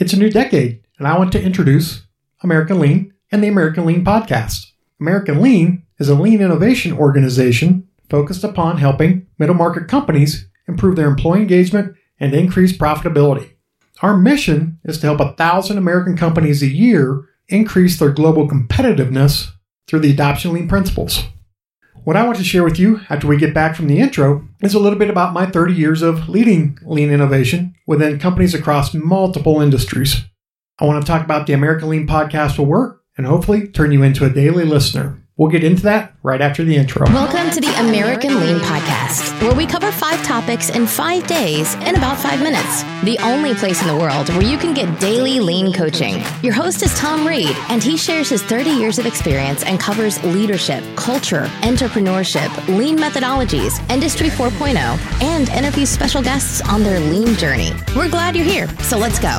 It's a new decade, and I want to introduce American Lean and the American Lean podcast. American Lean is a lean innovation organization focused upon helping middle market companies improve their employee engagement and increase profitability. Our mission is to help a thousand American companies a year increase their global competitiveness through the adoption of lean principles. What I want to share with you after we get back from the intro is a little bit about my 30 years of leading lean innovation within companies across multiple industries. I want to talk about the American Lean podcast will work and hopefully turn you into a daily listener. We'll get into that right after the intro. Welcome to the American Lean Podcast, where we cover five topics in five days in about five minutes. The only place in the world where you can get daily lean coaching. Your host is Tom Reed, and he shares his 30 years of experience and covers leadership, culture, entrepreneurship, lean methodologies, Industry 4.0, and interviews special guests on their lean journey. We're glad you're here, so let's go.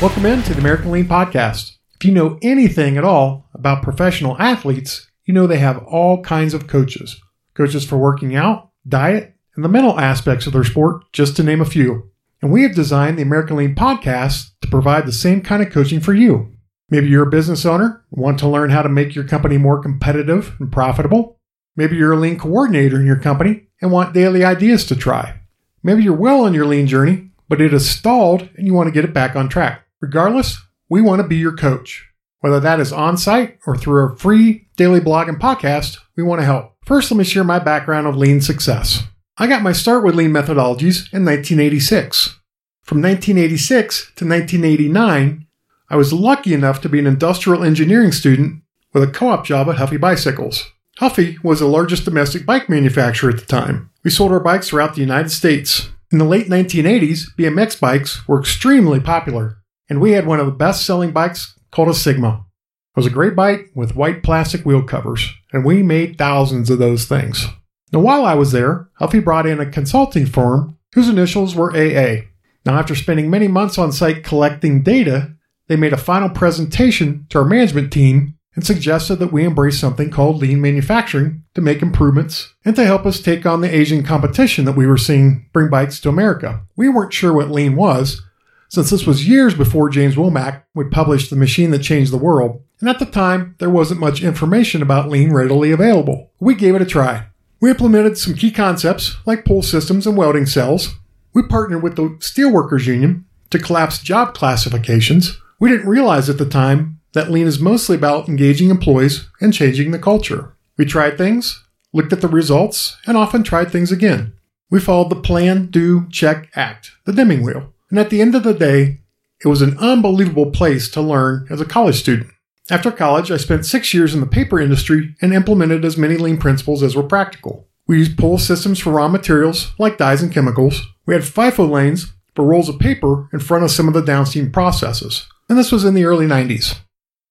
Welcome into the American Lean Podcast. If you know anything at all about professional athletes, you know they have all kinds of coaches coaches for working out, diet, and the mental aspects of their sport, just to name a few. And we have designed the American Lean podcast to provide the same kind of coaching for you. Maybe you're a business owner, want to learn how to make your company more competitive and profitable. Maybe you're a lean coordinator in your company and want daily ideas to try. Maybe you're well on your lean journey, but it has stalled and you want to get it back on track. Regardless, we want to be your coach. Whether that is on site or through a free daily blog and podcast, we want to help. First, let me share my background of lean success. I got my start with lean methodologies in 1986. From 1986 to 1989, I was lucky enough to be an industrial engineering student with a co op job at Huffy Bicycles. Huffy was the largest domestic bike manufacturer at the time. We sold our bikes throughout the United States. In the late 1980s, BMX bikes were extremely popular and we had one of the best selling bikes called a Sigma. It was a great bike with white plastic wheel covers, and we made thousands of those things. Now, while I was there, Huffy brought in a consulting firm whose initials were AA. Now, after spending many months on site collecting data, they made a final presentation to our management team and suggested that we embrace something called lean manufacturing to make improvements and to help us take on the Asian competition that we were seeing bring bikes to America. We weren't sure what lean was, since this was years before James Womack would publish The Machine That Changed the World, and at the time there wasn't much information about lean readily available. We gave it a try. We implemented some key concepts like pull systems and welding cells. We partnered with the Steelworkers Union to collapse job classifications. We didn't realize at the time that lean is mostly about engaging employees and changing the culture. We tried things, looked at the results, and often tried things again. We followed the plan, do, check, act, the Deming wheel. And at the end of the day, it was an unbelievable place to learn as a college student. After college, I spent six years in the paper industry and implemented as many lean principles as were practical. We used pull systems for raw materials like dyes and chemicals. We had FIFO lanes for rolls of paper in front of some of the downstream processes. And this was in the early 90s.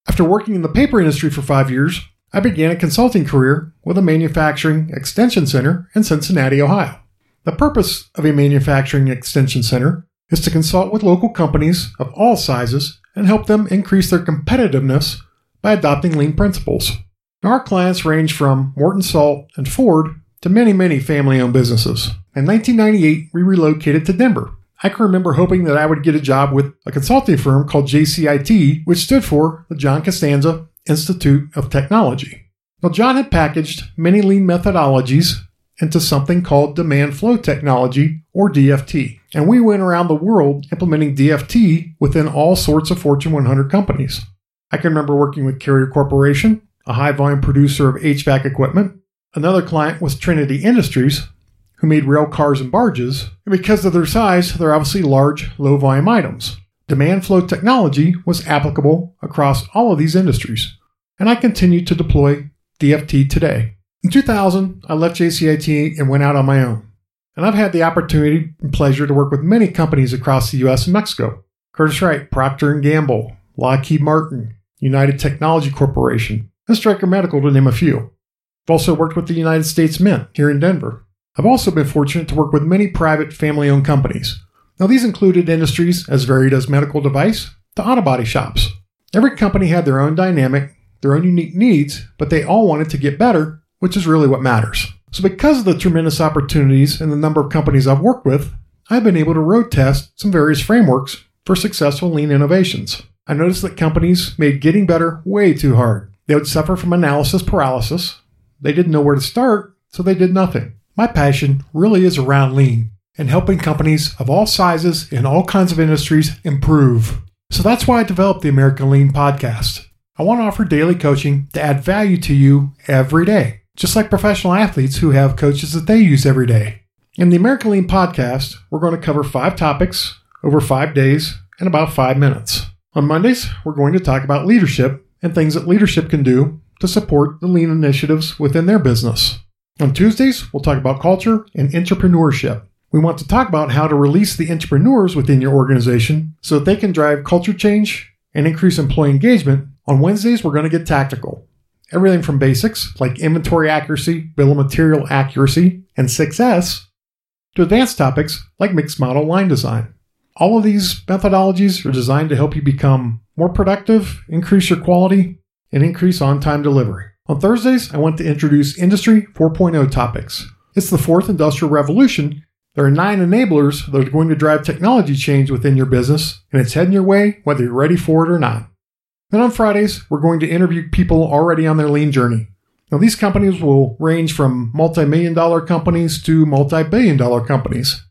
After working in the paper industry for five years, I began a consulting career with a manufacturing extension center in Cincinnati, Ohio. The purpose of a manufacturing extension center is to consult with local companies of all sizes and help them increase their competitiveness by adopting lean principles. Our clients range from Morton Salt and Ford to many, many family owned businesses. In 1998, we relocated to Denver. I can remember hoping that I would get a job with a consulting firm called JCIT, which stood for the John Costanza Institute of Technology. Now, John had packaged many lean methodologies into something called demand flow technology, or DFT. And we went around the world implementing DFT within all sorts of Fortune 100 companies. I can remember working with Carrier Corporation, a high volume producer of HVAC equipment. Another client was Trinity Industries, who made rail cars and barges. And because of their size, they're obviously large, low volume items. Demand flow technology was applicable across all of these industries. And I continue to deploy DFT today. In 2000, I left JCIT and went out on my own. And I've had the opportunity and pleasure to work with many companies across the US and Mexico. Curtiss-Wright, Procter & Gamble, Lockheed Martin, United Technology Corporation, and Stryker Medical to name a few. I've also worked with the United States Mint here in Denver. I've also been fortunate to work with many private family owned companies. Now, these included industries as varied as medical device to auto body shops. Every company had their own dynamic, their own unique needs, but they all wanted to get better which is really what matters. So, because of the tremendous opportunities and the number of companies I've worked with, I've been able to road test some various frameworks for successful lean innovations. I noticed that companies made getting better way too hard. They would suffer from analysis paralysis. They didn't know where to start, so they did nothing. My passion really is around lean and helping companies of all sizes in all kinds of industries improve. So that's why I developed the American Lean podcast. I want to offer daily coaching to add value to you every day, just like professional athletes who have coaches that they use every day. In the American Lean podcast, we're going to cover five topics over five days in about five minutes. On Mondays, we're going to talk about leadership and things that leadership can do to support the lean initiatives within their business. On Tuesdays, we'll talk about culture and entrepreneurship. We want to talk about how to release the entrepreneurs within your organization so that they can drive culture change and increase employee engagement. On Wednesdays, we're going to get tactical. Everything from basics like inventory accuracy, bill of material accuracy, and 6S to advanced topics like mixed model line design. All of these methodologies are designed to help you become more productive, increase your quality, and increase on time delivery. On Thursdays, I want to introduce Industry 4.0 topics. It's the fourth industrial revolution. There are nine enablers that are going to drive technology change within your business, and it's heading your way whether you're ready for it or not. Then on Fridays, we're going to interview people already on their lean journey. Now, these companies will range from multi million dollar companies to multi billion dollar companies.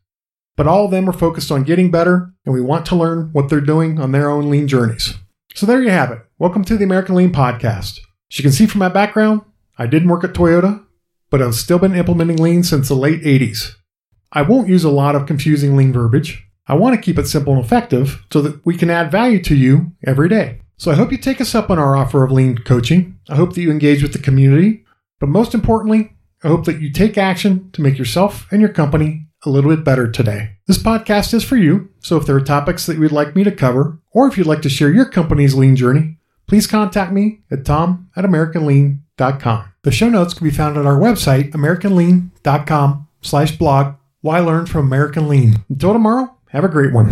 But all of them are focused on getting better, and we want to learn what they're doing on their own lean journeys. So there you have it. Welcome to the American Lean Podcast. As you can see from my background, I didn't work at Toyota, but I've still been implementing lean since the late 80s. I won't use a lot of confusing lean verbiage. I want to keep it simple and effective so that we can add value to you every day. So I hope you take us up on our offer of lean coaching. I hope that you engage with the community. But most importantly, I hope that you take action to make yourself and your company a little bit better today. This podcast is for you, so if there are topics that you would like me to cover, or if you'd like to share your company's lean journey, please contact me at tom at americanlean.com. The show notes can be found at our website, americanlean.com slash blog, why learn from American Lean. Until tomorrow, have a great one.